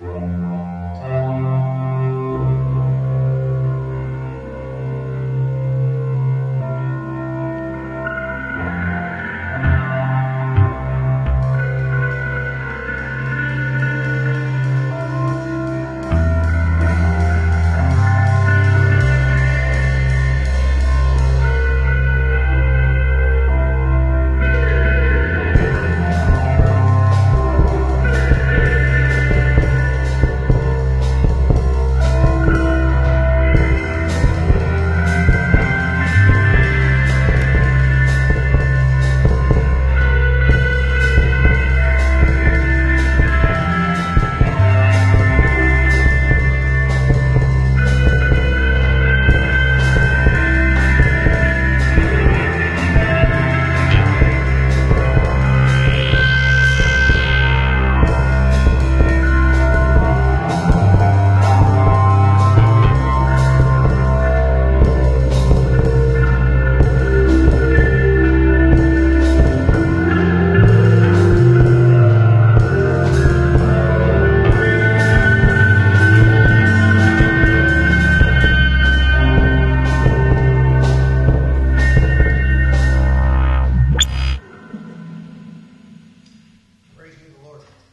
from order.